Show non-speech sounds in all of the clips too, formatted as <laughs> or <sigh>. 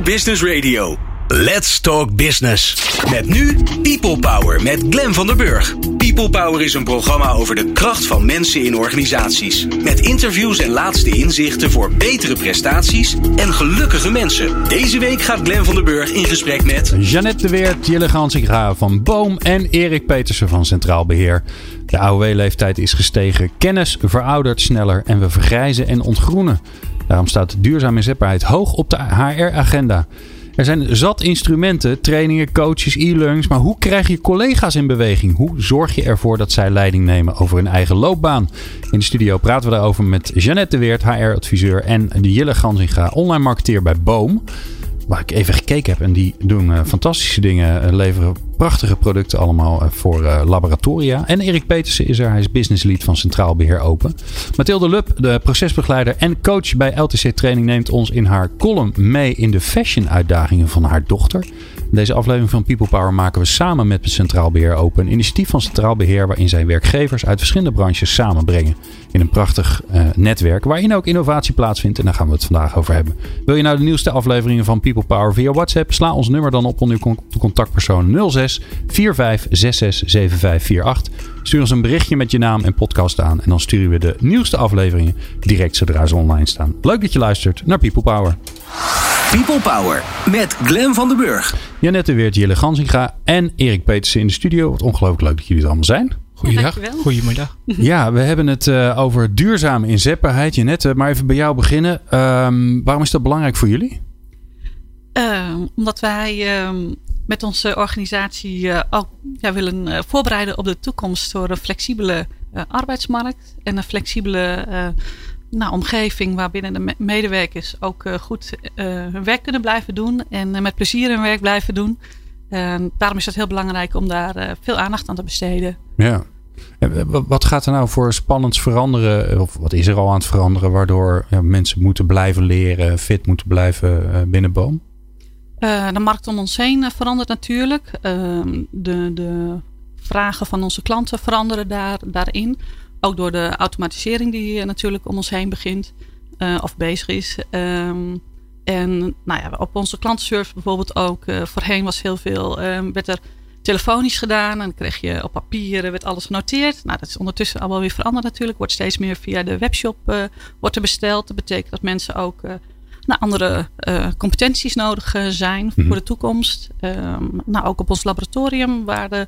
Business Radio. Let's Talk Business. Met nu People Power met Glen van der Burg. People Power is een programma over de kracht van mensen in organisaties. Met interviews en laatste inzichten voor betere prestaties en gelukkige mensen. Deze week gaat Glen van der Burg in gesprek met... Jeannette de Weert, Jille Gansinga van Boom en Erik Petersen van Centraal Beheer. De AOW-leeftijd is gestegen, kennis veroudert sneller en we vergrijzen en ontgroenen. Daarom staat duurzame inzetbaarheid hoog op de HR-agenda. Er zijn zat instrumenten, trainingen, coaches, e-learnings. Maar hoe krijg je collega's in beweging? Hoe zorg je ervoor dat zij leiding nemen over hun eigen loopbaan? In de studio praten we daarover met Jeannette de Weert, HR-adviseur. En de Jille Gansinga, online marketeer bij Boom waar ik even gekeken heb. En die doen uh, fantastische dingen. Uh, leveren prachtige producten allemaal uh, voor laboratoria. En Erik Petersen is er. Hij is business lead van Centraal Beheer Open. Mathilde Lup, de procesbegeleider en coach bij LTC Training, neemt ons in haar column mee in de fashion uitdagingen van haar dochter. Deze aflevering van People Power maken we samen met Centraal Beheer Open. Een initiatief van Centraal Beheer waarin zij werkgevers uit verschillende branches samenbrengen. In een prachtig uh, netwerk waarin ook innovatie plaatsvindt. En daar gaan we het vandaag over hebben. Wil je nou de nieuwste afleveringen van People Power via WhatsApp? Sla ons nummer dan op onder uw contactpersoon 06 45 66 7548. Stuur ons een berichtje met je naam en podcast aan. En dan sturen we de nieuwste afleveringen direct zodra ze online staan. Leuk dat je luistert naar People Power. People Power met Glen van den Burg. Janette Weert, Jille Gansinga en Erik Petersen in de studio. Wat ongelooflijk leuk dat jullie er allemaal zijn. Goeiedag. Goedemiddag. <laughs> Ja, we hebben het uh, over duurzame inzetbaarheid. Janette, maar even bij jou beginnen. Um, waarom is dat belangrijk voor jullie? Uh, omdat wij uh, met onze organisatie eh, ook ja, willen uh, voorbereiden op de toekomst door een flexibele uh, arbeidsmarkt en een flexibele nou, omgeving waarbinnen de medewerkers ook goed hun werk kunnen blijven doen en met plezier hun werk blijven doen. daarom is het heel belangrijk om daar veel aandacht aan te besteden. Ja. Wat gaat er nou voor spannends veranderen, of wat is er al aan het veranderen, waardoor ja, mensen moeten blijven leren, fit moeten blijven binnen Boom? Uh, de markt om ons heen verandert natuurlijk. Uh, de, de vragen van onze klanten veranderen daar, daarin. Ook door de automatisering die natuurlijk om ons heen begint uh, of bezig is. Um, en nou ja, op onze klantenservice bijvoorbeeld ook. voorheen was heel veel, ehm, werd er telefonisch gedaan. En dan kreeg je op papier, werd alles genoteerd. Nou, dat is ondertussen allemaal weer veranderd natuurlijk. Wordt steeds meer via de webshop wordt er besteld. Dat betekent dat mensen ook nou, andere uh, competenties nodig zijn mm -hmm. voor de toekomst. Um, nou, ook op ons laboratorium waar de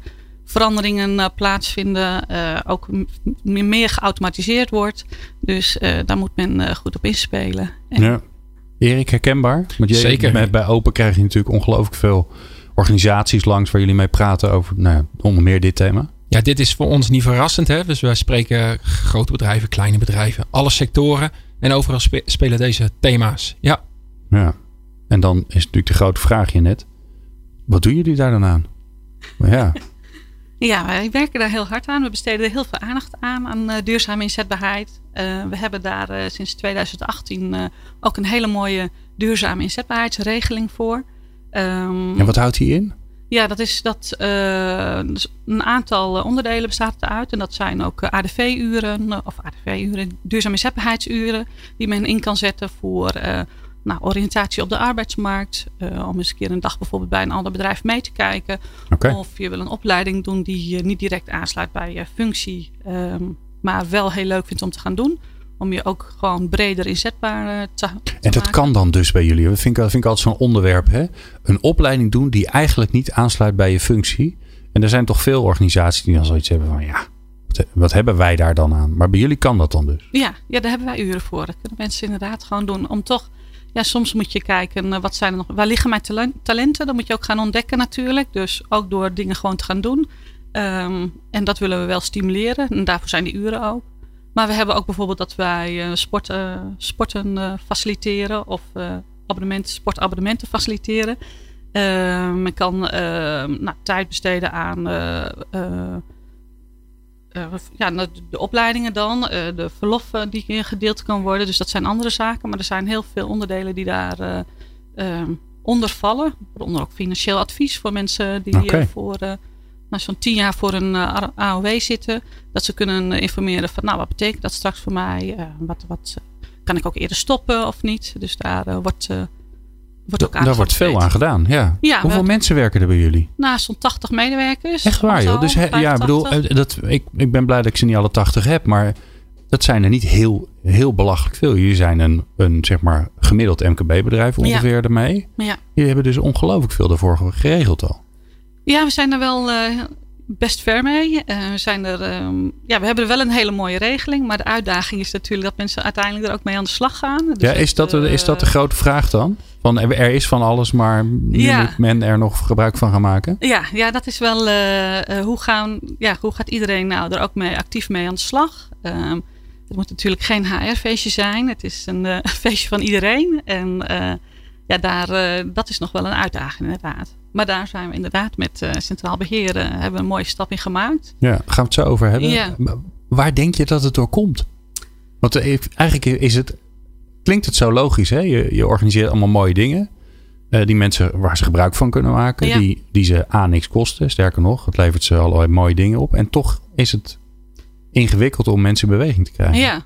veranderingen uh, plaatsvinden. ook meer geautomatiseerd wordt. Dus daar moet men goed op inspelen. En ja. Erik, herkenbaar? Want je, Zeker. Met, bij Open krijg je natuurlijk ongelooflijk veel organisaties langs waar jullie mee praten over nou, onder meer dit thema. Ja, dit is voor ons niet verrassend. Hè? Dus wij spreken grote bedrijven, kleine bedrijven, alle sectoren. En overal spelen deze thema's. Ja. Ja. En dan is natuurlijk de grote vraag je net. Wat doen jullie daar dan aan? Maar ja. Ja, wij werken daar heel hard aan. We besteden er heel veel aandacht aan, aan uh, duurzame inzetbaarheid. Uh, we hebben daar uh, sinds 2018 ook een hele mooie duurzame inzetbaarheidsregeling voor. Um, en wat houdt die in? Ja, dat is dat dus een aantal onderdelen bestaat eruit. En dat zijn ook ADV-uren, of ADV-uren, duurzame inzetbaarheidsuren, die men in kan zetten voor nou, oriëntatie op de arbeidsmarkt. Uh, om eens een keer een dag bijvoorbeeld bij een ander bedrijf mee te kijken. Okay. Of je wil een opleiding doen die niet direct aansluit bij je functie. Um, maar wel heel leuk vindt om te gaan doen. Om je ook gewoon breder inzetbaar te, te En dat maken. kan dan dus bij jullie. Dat vind ik, dat vind ik altijd zo'n onderwerp. Hè? Een opleiding doen die eigenlijk niet aansluit bij je functie. En er zijn toch veel organisaties die dan zoiets hebben van ja, wat hebben wij daar dan aan? Maar bij jullie kan dat dan dus? Ja, ja daar hebben wij uren voor. Dat kunnen mensen inderdaad gewoon doen. Om toch ja, soms moet je kijken, wat zijn er nog, waar liggen mijn talenten? Dat moet je ook gaan ontdekken natuurlijk. Dus ook door dingen gewoon te gaan doen. Um, en dat willen we wel stimuleren. En daarvoor zijn die uren ook. Maar we hebben ook bijvoorbeeld dat wij uh, sport, uh, sporten uh, faciliteren. Of abonnementen, sportabonnementen faciliteren. men kan nou, tijd besteden aan uh, ja, de, de, opleidingen dan, uh, de verloffen die gedeeld kan worden. Dus dat zijn andere zaken. Maar er zijn heel veel onderdelen die daar uh, onder vallen. Waaronder ook financieel advies voor mensen die okay. voor nou, zo'n tien jaar voor een AOW zitten. Dat ze kunnen informeren van nou wat betekent dat straks voor mij? wat, wat, kan ik ook eerder stoppen of niet? Dus daar wordt wordt ook Daar wordt veel aan gedaan, ja. Ja, Hoeveel mensen werken er bij jullie? Nou, zo'n 80 medewerkers. Echt waar, joh. Dus he- ja, ik bedoel, 85. eh, dat, ik, ik ben blij dat ik ze niet alle 80 heb, maar dat zijn er niet heel, heel belachelijk veel. Jullie zijn een, een zeg maar gemiddeld MKB-bedrijf ongeveer ermee. Ja. Jullie hebben dus ongelooflijk veel daarvoor geregeld al. Ja, we zijn er wel eh, best ver mee. Eh, we, zijn er, ehm, ja, we hebben er wel een hele mooie regeling. Maar de uitdaging is natuurlijk dat mensen uiteindelijk er ook mee aan de slag gaan. Dus ja, is dat, eh, is dat de grote vraag dan? Van, er is van alles, maar nu Ja. moet men er nog gebruik van gaan maken? Ja, ja, dat is wel. eh, eh, hoe, gaan, ja, hoe gaat iedereen nou er ook mee, actief mee aan de slag? Ehm, het moet natuurlijk geen HR-feestje zijn. Het is een eh, <laughs> feestje van iedereen. En eh, ja, daar, eh, dat is nog wel een uitdaging, inderdaad. Maar daar zijn we inderdaad met eh, Centraal Beheer eh, hebben we een mooie stap in gemaakt. Ja, gaan we het zo over hebben. Ja. Waar denk je dat het door komt? Want eigenlijk is het, klinkt het zo logisch. Hè? Je, je organiseert allemaal mooie dingen. eh, die mensen waar ze gebruik van kunnen maken. Ja. Die, die ze A niks kosten. Sterker nog, het levert ze allerlei mooie dingen op. En toch is het ingewikkeld om mensen in beweging te krijgen. Ja.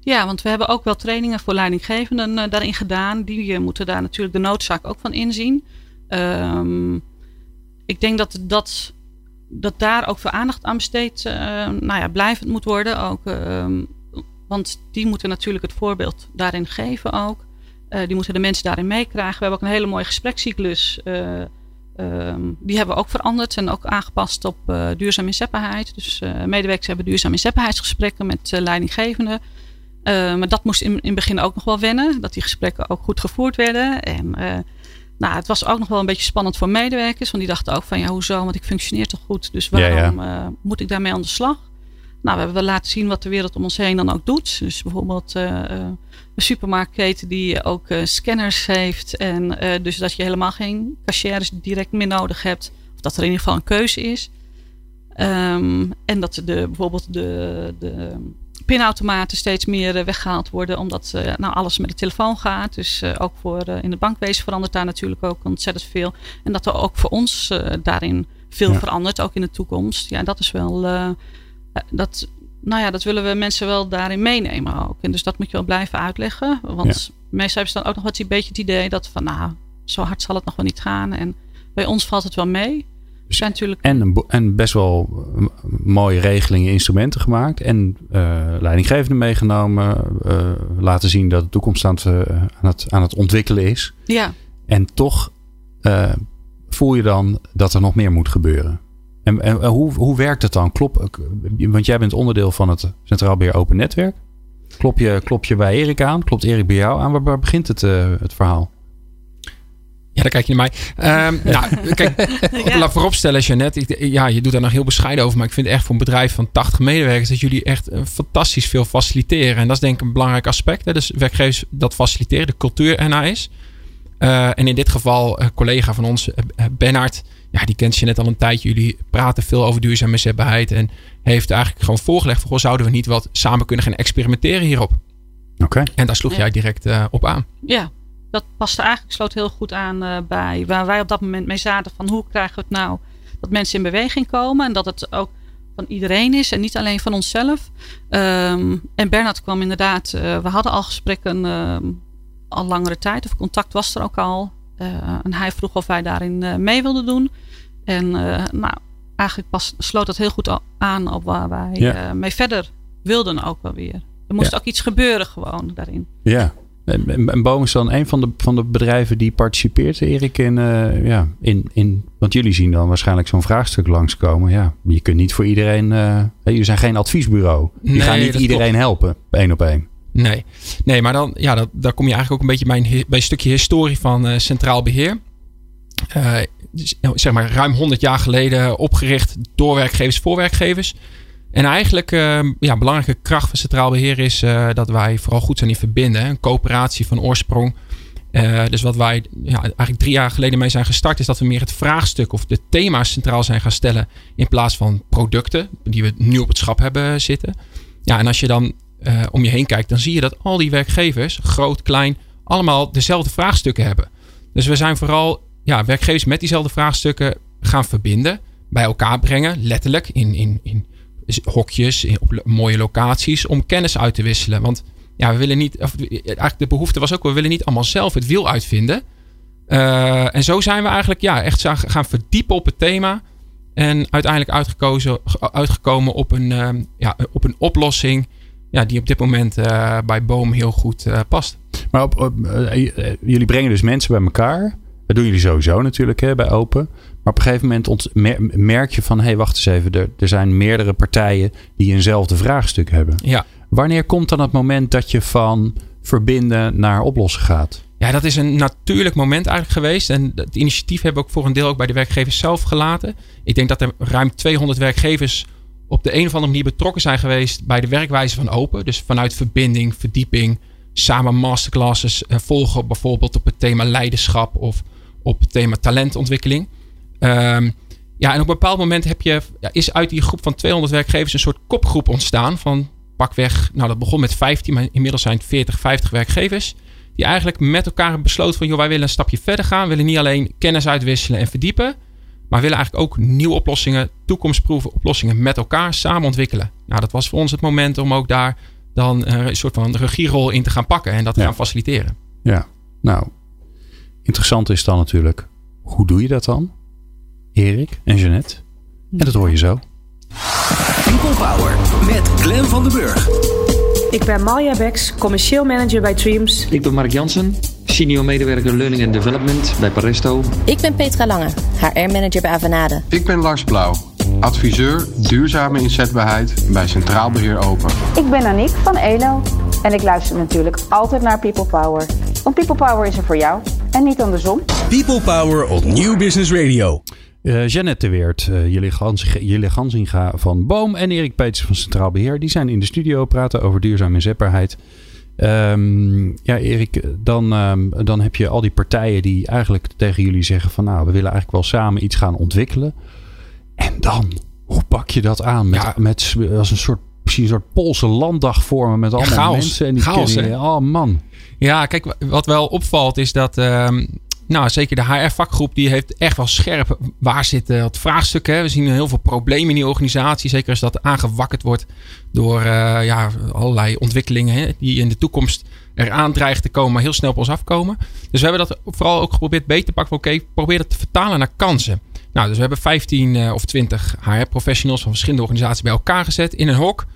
ja, want we hebben ook wel trainingen voor leidinggevenden daarin gedaan. Die eh, moeten daar natuurlijk de noodzaak ook van inzien. Ehm, ik denk dat, dat, dat daar ook veel aandacht aan besteed eh, nou ja, blijvend moet worden. Ook, ehm, want die moeten natuurlijk het voorbeeld daarin geven ook. Eh, die moeten de mensen daarin meekrijgen. We hebben ook een hele mooie gesprekscyclus. eh, ehm, die hebben we ook veranderd en ook aangepast op duurzame inzetbaarheid. Dus medewerkers hebben duurzame inzetbaarheidsgesprekken met leidinggevenden. Maar dat moest in, in het begin ook nog wel wennen. Dat die gesprekken ook goed gevoerd werden. En nou, het was ook nog wel een beetje spannend voor medewerkers. Want die dachten ook van ja, hoezo? Want ik functioneer toch goed. Dus Ja, ja. waarom eh, moet ik daarmee aan de slag? Nou, we hebben wel laten zien wat de wereld om ons heen dan ook doet. Dus bijvoorbeeld eh, eh, een supermarktketen die ook scanners heeft. En dus dat je helemaal geen cashiers direct meer nodig hebt. Of dat er in ieder geval een keuze is. Ehm, en dat de, bijvoorbeeld de, de pinautomaten steeds meer eh, weggehaald worden. Omdat eh, nou, alles met de telefoon gaat. Dus eh, ook voor in het bankwezen verandert daar natuurlijk ook ontzettend veel. En dat er ook voor ons daarin veel Ja. verandert. Ook in de toekomst. Ja, dat is wel... dat, nou ja, dat willen we mensen wel daarin meenemen ook. En dus dat moet je wel blijven uitleggen. Want meestal hebben ze dan ook nog wat een beetje het idee dat van nou, zo hard zal het nog wel niet gaan. En bij ons valt het wel mee. Natuurlijk. En, een bo- en best wel m- mooie regelingen, instrumenten gemaakt. En eh leidinggevenden meegenomen. eh, laten zien dat de toekomst aan het, eh, aan het, aan het ontwikkelen is. Ja, En toch eh, voel je dan dat er nog meer moet gebeuren. En, en hoe, hoe werkt het dan? Klop, want jij bent onderdeel van het Centraal Beheer Open Netwerk. Klop je, klop je bij Erik aan? Klopt Erik bij jou aan? Waar, waar begint het, eh, het verhaal? Ja, dan kijk je naar mij. Ehm, <laughs> nou, kijk, Ja. laat vooropstellen, Jeannette. Ik, ja, je doet daar nog heel bescheiden over. Maar ik vind echt voor een bedrijf van 80 medewerkers... dat jullie echt eh, fantastisch veel faciliteren. En dat is denk ik een belangrijk aspect. Hè? Dus werkgevers dat faciliteren, de cultuur ernaar is. Eh, en in dit geval, een collega van ons, eh, eh, Bernard... Ja, die kent je net al een tijdje. Jullie praten veel over duurzame inzetbaarheid. En heeft eigenlijk gewoon voorgelegd... Van, zouden we niet wat samen kunnen gaan experimenteren hierop? Oké. En daar sloeg Ja. jij direct eh, op aan. ja, dat paste eigenlijk sloot heel goed aan eh, bij waar wij op dat moment mee zaten. Van hoe krijgen we het nou dat mensen in beweging komen. En dat het ook van iedereen is en niet alleen van onszelf. Ehm, en Bernard kwam inderdaad, eh, we hadden al gesprekken ehm, al langere tijd. Of contact was er ook al. Eh, en hij vroeg of wij daarin mee wilden doen. En nou, eigenlijk pas, sloot dat heel goed aan op waar wij Ja. mee verder wilden ook wel weer. Er moest Ja. ook iets gebeuren gewoon daarin. Ja. En, Boom is dan een van de, van de bedrijven die participeert, Erik, in, eh, ja, in, in. Want jullie zien dan waarschijnlijk zo'n vraagstuk langskomen. Ja, je kunt niet voor iedereen. eh jullie zijn geen adviesbureau. Je Nee, gaat niet iedereen helpen, één op één. Nee, nee maar dan, ja, dat, daar kom je eigenlijk ook een beetje bij een, bij een stukje historie van eh, Centraal Beheer. Nou, zeg maar ruim 100 jaar geleden opgericht door werkgevers voor werkgevers. En eigenlijk, eh, ja, belangrijke kracht van Centraal Beheer is eh, dat wij vooral goed zijn in verbinden. Een coöperatie van oorsprong. Eh, dus wat wij ja, eigenlijk drie jaar geleden mee zijn gestart, is dat we meer het vraagstuk of de thema's centraal zijn gaan stellen. In plaats van producten, die we nu op het schap hebben zitten. Ja, en als je dan eh, om je heen kijkt, dan zie je dat al die werkgevers, groot, klein, allemaal dezelfde vraagstukken hebben. Dus we zijn vooral ja, werkgevers met diezelfde vraagstukken gaan verbinden, bij elkaar brengen, letterlijk in, in, in hokjes, op mooie locaties, om kennis uit te wisselen. Want ja, we willen niet, of, eigenlijk de behoefte was ook, we willen niet allemaal zelf het wiel uitvinden. Uh, en zo zijn we eigenlijk ja, echt gaan verdiepen op het thema. En uiteindelijk uitgekozen, uitgekomen op een, uh, ja, op een oplossing ja, die op dit moment uh, bij Boom heel goed past. Maar op, op jullie brengen dus mensen bij elkaar. Dat doen jullie sowieso natuurlijk hè, bij Open. Maar op een gegeven moment merk je van... hé, hey, wacht eens even. Er, er zijn meerdere partijen die eenzelfde vraagstuk hebben. Ja. Wanneer komt dan het moment dat je van verbinden naar oplossen gaat? Ja, dat is een natuurlijk moment eigenlijk geweest. En het initiatief hebben we ook voor een deel ook bij de werkgevers zelf gelaten. Ik denk dat er ruim 200 werkgevers op de een of andere manier betrokken zijn geweest bij de werkwijze van Open. Dus vanuit verbinding, verdieping, samen masterclasses eh, volgen, bijvoorbeeld op het thema leiderschap of op het thema talentontwikkeling. Um, ja, en op een bepaald moment heb je, ja, is uit die groep van 200 werkgevers een soort kopgroep ontstaan van pakweg, nou dat begon met 15, maar inmiddels zijn het 40, 50 werkgevers. Die eigenlijk met elkaar besloten van, joh, wij willen een stapje verder gaan. We willen niet alleen kennis uitwisselen en verdiepen. Maar willen eigenlijk ook nieuwe oplossingen, toekomstproeven oplossingen met elkaar samen ontwikkelen. Nou, dat was voor ons het moment om ook daar dan uh, een soort van regierol in te gaan pakken en dat te gaan faciliteren. Ja, nou, interessant is dan natuurlijk, hoe doe je dat dan? Erik en Jeannette. En dat hoor je zo. People Power met Glen van den Burg. Ik ben Malja Beks, commercieel manager bij Dreams. Ik ben Mark Jansen, senior medewerker Learning and Development bij Paresto. Ik ben Petra Lange, HR-manager bij Avanade. Ik ben Lars Blauw, adviseur duurzame inzetbaarheid bij Centraal Beheer Open. Ik ben Aniek van ELO en ik luister natuurlijk altijd naar People Power. Want People Power is er voor jou en niet andersom. People Power op New Business Radio. Uh, Jeannette de Weert, uh, Jullie, Gans, Gansinga van Boom en Erik Peters van Centraal Beheer. Die zijn in de studio praten over duurzame inzetbaarheid. Um, ja, Erik, dan, um, dan heb je al die partijen die eigenlijk tegen jullie zeggen van nou, we willen eigenlijk wel samen iets gaan ontwikkelen. En dan, hoe pak je dat aan? Met, ja. met als een soort, misschien een soort Poolse landdag vormen met allemaal ja, mensen. En die chaos, kennen, oh man. Ja, kijk, wat wel opvalt is dat um, nou, zeker de HR-vakgroep die heeft echt wel scherp waar zitten het vraagstuk. Hè. We zien heel veel problemen in die organisatie. Zeker als dat aangewakkerd wordt door uh, ja, allerlei ontwikkelingen hè, die in de toekomst eraan dreigen te komen, maar heel snel op ons afkomen. Dus we hebben dat vooral ook geprobeerd beter te pakken. Oké, probeer dat te vertalen naar kansen. Nou, dus we hebben 15 uh, of 20 HR-professionals van verschillende organisaties bij elkaar gezet in een hok.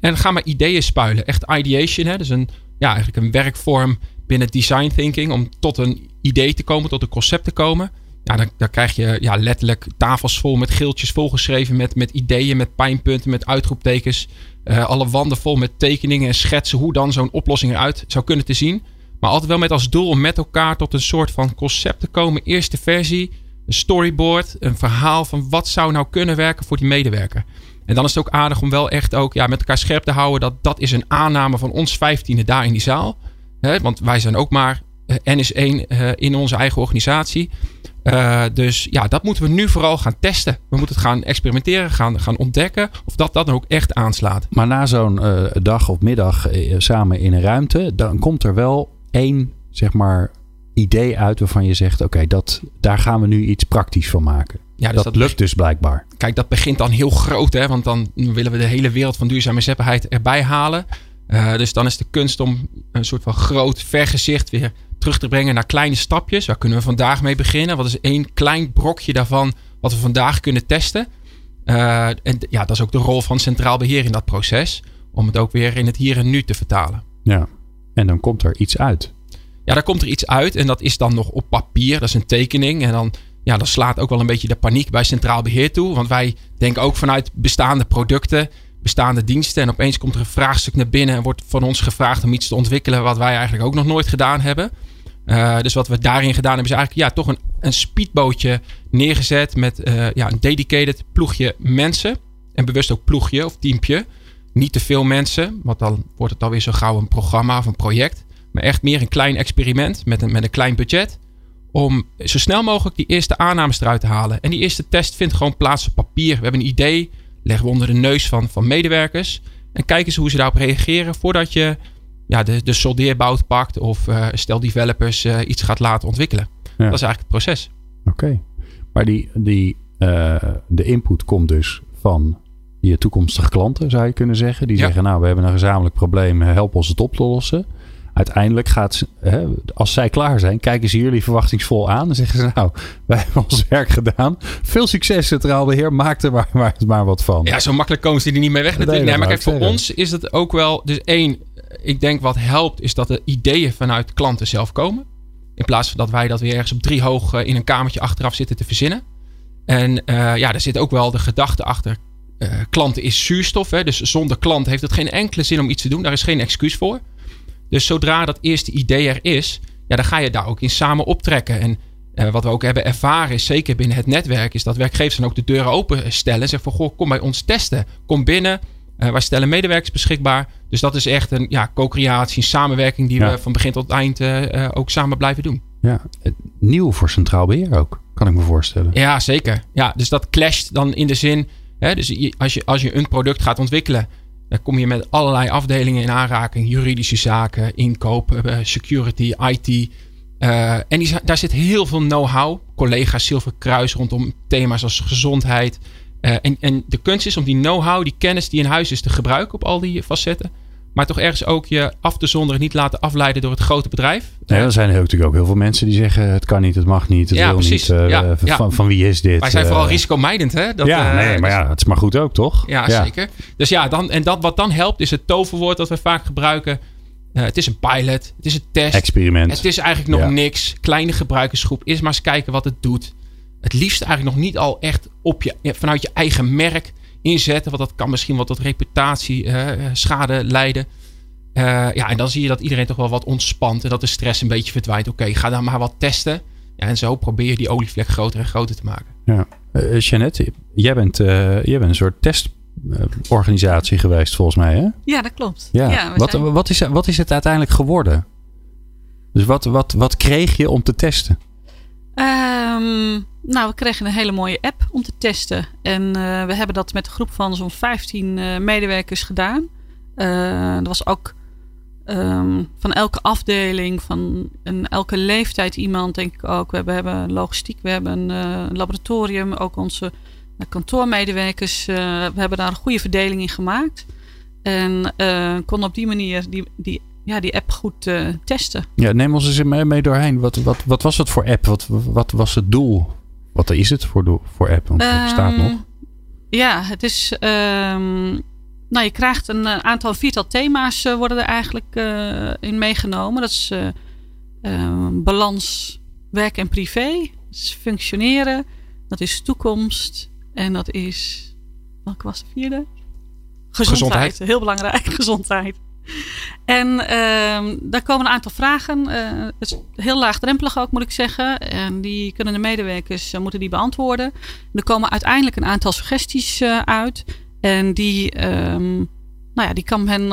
En gaan maar ideeën spuilen. Echt ideation. Hè? Dus een, ja, eigenlijk een werkvorm binnen design thinking om tot een idee te komen, tot een concept te komen. Ja, dan, krijg je ja, letterlijk tafels vol met geeltjes volgeschreven met, met ideeën, met pijnpunten, met uitroeptekens. Uh, alle wanden vol met tekeningen en schetsen hoe dan zo'n oplossing eruit zou kunnen te zien. Maar altijd wel met als doel om met elkaar tot een soort van concept te komen. Eerste versie, een storyboard, een verhaal van wat zou nou kunnen werken voor die medewerker. En dan is het ook aardig om wel echt ook ja, met elkaar scherp te houden dat dat is een aanname van ons vijftiende daar in die zaal. Hè, want wij zijn ook maar uh, N is één uh, in onze eigen organisatie. Uh, dus ja, dat moeten we nu vooral gaan testen. We moeten het gaan experimenteren, gaan, gaan ontdekken of dat dat dan ook echt aanslaat. Maar na zo'n dag of middag samen in een ruimte, dan komt er wel één, zeg maar, idee uit waarvan je zegt: oké, dat daar gaan we nu iets praktisch van maken. Ja, dus dat, dat, lukt dus blijkbaar. Kijk, dat begint dan heel groot, hè? Want dan willen we de hele wereld van duurzame zetbaarheid erbij halen. Uh, dus dan is de kunst om een soort van groot vergezicht weer terug te brengen naar kleine stapjes. Waar kunnen we vandaag mee beginnen? Wat is één klein brokje daarvan wat we vandaag kunnen testen? Uh, en ja, dat is ook de rol van centraal beheer in dat proces. Om het ook weer in het hier en nu te vertalen. Ja, en dan komt er iets uit. Ja, daar komt er iets uit. En dat is dan nog op papier. Dat is een tekening. En dan, ja, dan slaat ook wel een beetje de paniek bij centraal beheer toe. Want wij denken ook vanuit bestaande producten bestaande diensten. En opeens komt er een vraagstuk naar binnen en wordt van ons gevraagd om iets te ontwikkelen wat wij eigenlijk ook nog nooit gedaan hebben. Uh, dus wat we daarin gedaan hebben is eigenlijk ja, toch een, een speedbootje neergezet met uh, ja, een dedicated ploegje mensen. En bewust ook ploegje of teampje. Niet te veel mensen, want dan wordt het alweer zo gauw een programma of een project. Maar echt meer een klein experiment met een, met een klein budget. Om zo snel mogelijk die eerste aannames eruit te halen. En die eerste test vindt gewoon plaats op papier. We hebben een idee leggen we onder de neus van, van medewerkers. En kijken eens hoe ze daarop reageren voordat je ja, de, de soldeerbout pakt of uh, stel developers uh, iets gaat laten ontwikkelen. Dat is eigenlijk het proces. Oké, maar die, die, uh, de input komt dus van je toekomstige klanten, zou je kunnen zeggen. Die zeggen, nou, we hebben een gezamenlijk probleem, help ons het op te lossen. Uiteindelijk gaat, ze- hè, als zij klaar zijn, kijken ze jullie verwachtingsvol aan. En zeggen ze nou, <laughs> wij hebben ons werk gedaan. Veel succes Centraal Beheer, maak er maar, maar, maar wat van. Ja, zo makkelijk komen ze er niet mee weg natuurlijk. Nee, maar kijk, voor zeggen. ons is het ook wel... Dus één, ik denk wat helpt is dat de ideeën vanuit klanten zelf komen. In plaats van dat wij dat weer ergens op drie hoog eh, in een kamertje achteraf zitten te verzinnen. En eh, ja, daar zit ook wel de gedachte achter. eh, klanten is zuurstof. Hè? Dus zonder klant heeft het geen enkele zin om iets te doen. Daar is geen excuus voor. Dus zodra dat eerste idee er is, ja, dan ga je daar ook in samen optrekken. En eh, wat we ook hebben ervaren, is zeker binnen het netwerk, is dat werkgevers dan ook de deuren openstellen. En zeggen van, goh, kom bij ons testen. Kom binnen. Eh, wij stellen medewerkers beschikbaar. Dus dat is echt een ja, co-creatie, een samenwerking die Ja. we van begin tot eind eh, eh, ook samen blijven doen. Ja, nieuw voor Centraal Beheer ook, kan ik me voorstellen. Ja, zeker. Ja, dus dat clasht dan in de zin. Hè, dus als, je, als je een product gaat ontwikkelen, dan kom je met allerlei afdelingen in aanraking: juridische zaken, inkoop, eh, security, IT. Eh, en daar zit heel veel know-how. Collega's Zilveren Kruis rondom thema's als gezondheid. Eh, en, en de kunst is om die know-how, die kennis die in huis is, te gebruiken op al die facetten. Maar toch ergens ook je af te zonderen, niet laten afleiden door het grote bedrijf. Nee, er zijn natuurlijk ook heel veel mensen die zeggen het kan niet, het mag niet, het Ja, wil precies. niet. eh, Ja, van, ja. van wie is dit? Wij zijn vooral Eh, risicomijdend, hè? Dat, ja, eh, nee, maar ja, het is maar goed ook, toch? Ja, zeker. Dus ja, dan, en dat wat dan helpt is het toverwoord dat we vaak gebruiken. Het is een pilot, het is een test. Experiment. Het is eigenlijk nog Ja. niks. Kleine gebruikersgroep. Eerst maar eens kijken wat het doet. Het liefst eigenlijk nog niet al echt op je, ja, vanuit je eigen merk inzetten. Want dat kan misschien wat tot reputatieschade leiden. Eh, ja, en dan zie je dat iedereen toch wel wat ontspant. En dat de stress een beetje verdwijnt. Oké, ga dan maar wat testen. Ja, en zo probeer je die olievlek groter en groter te maken. Ja. Eh, Jeannette, jij bent, eh, jij bent een soort testorganisatie geweest volgens mij, hè? Ja, dat klopt. Ja. wat, zijn- wat, is, wat is het uiteindelijk geworden? Dus wat, wat, wat kreeg je om te testen? Ehm, nou, we kregen een hele mooie app om te testen. En eh, we hebben dat met een groep van zo'n 15 eh, medewerkers gedaan. Eh, er was ook ehm, van elke afdeling, van een, elke leeftijd iemand, denk ik ook. We hebben, hebben logistiek, we hebben een laboratorium, ook onze kantoormedewerkers. we hebben daar een goede verdeling in gemaakt. En konden op die manier die, die, ja, die app goed eh, testen. Ja, neem ons eens mee, mee doorheen. Wat, wat, wat was het voor app? Wat, wat was het doel? Wat is het voor, doel, voor app? Want het bestaat Ehm, nog. Ja, het is. ehm, nou, je krijgt een eh, aantal viertal thema's eh, worden er eigenlijk eh, in meegenomen. Dat is eh, ehm, balans, werk en privé. Dat is functioneren. Dat is toekomst. En dat is. Welke was de vierde? Gezondheid. Gezondheid. Heel belangrijk, <laughs> gezondheid. En ehm, daar komen een aantal vragen. eh, het is heel laagdrempelig ook, moet ik zeggen. En die kunnen de medewerkers eh, moeten die beantwoorden. Er komen uiteindelijk een aantal suggesties eh, uit. En die, ehm, nou ja, die kan men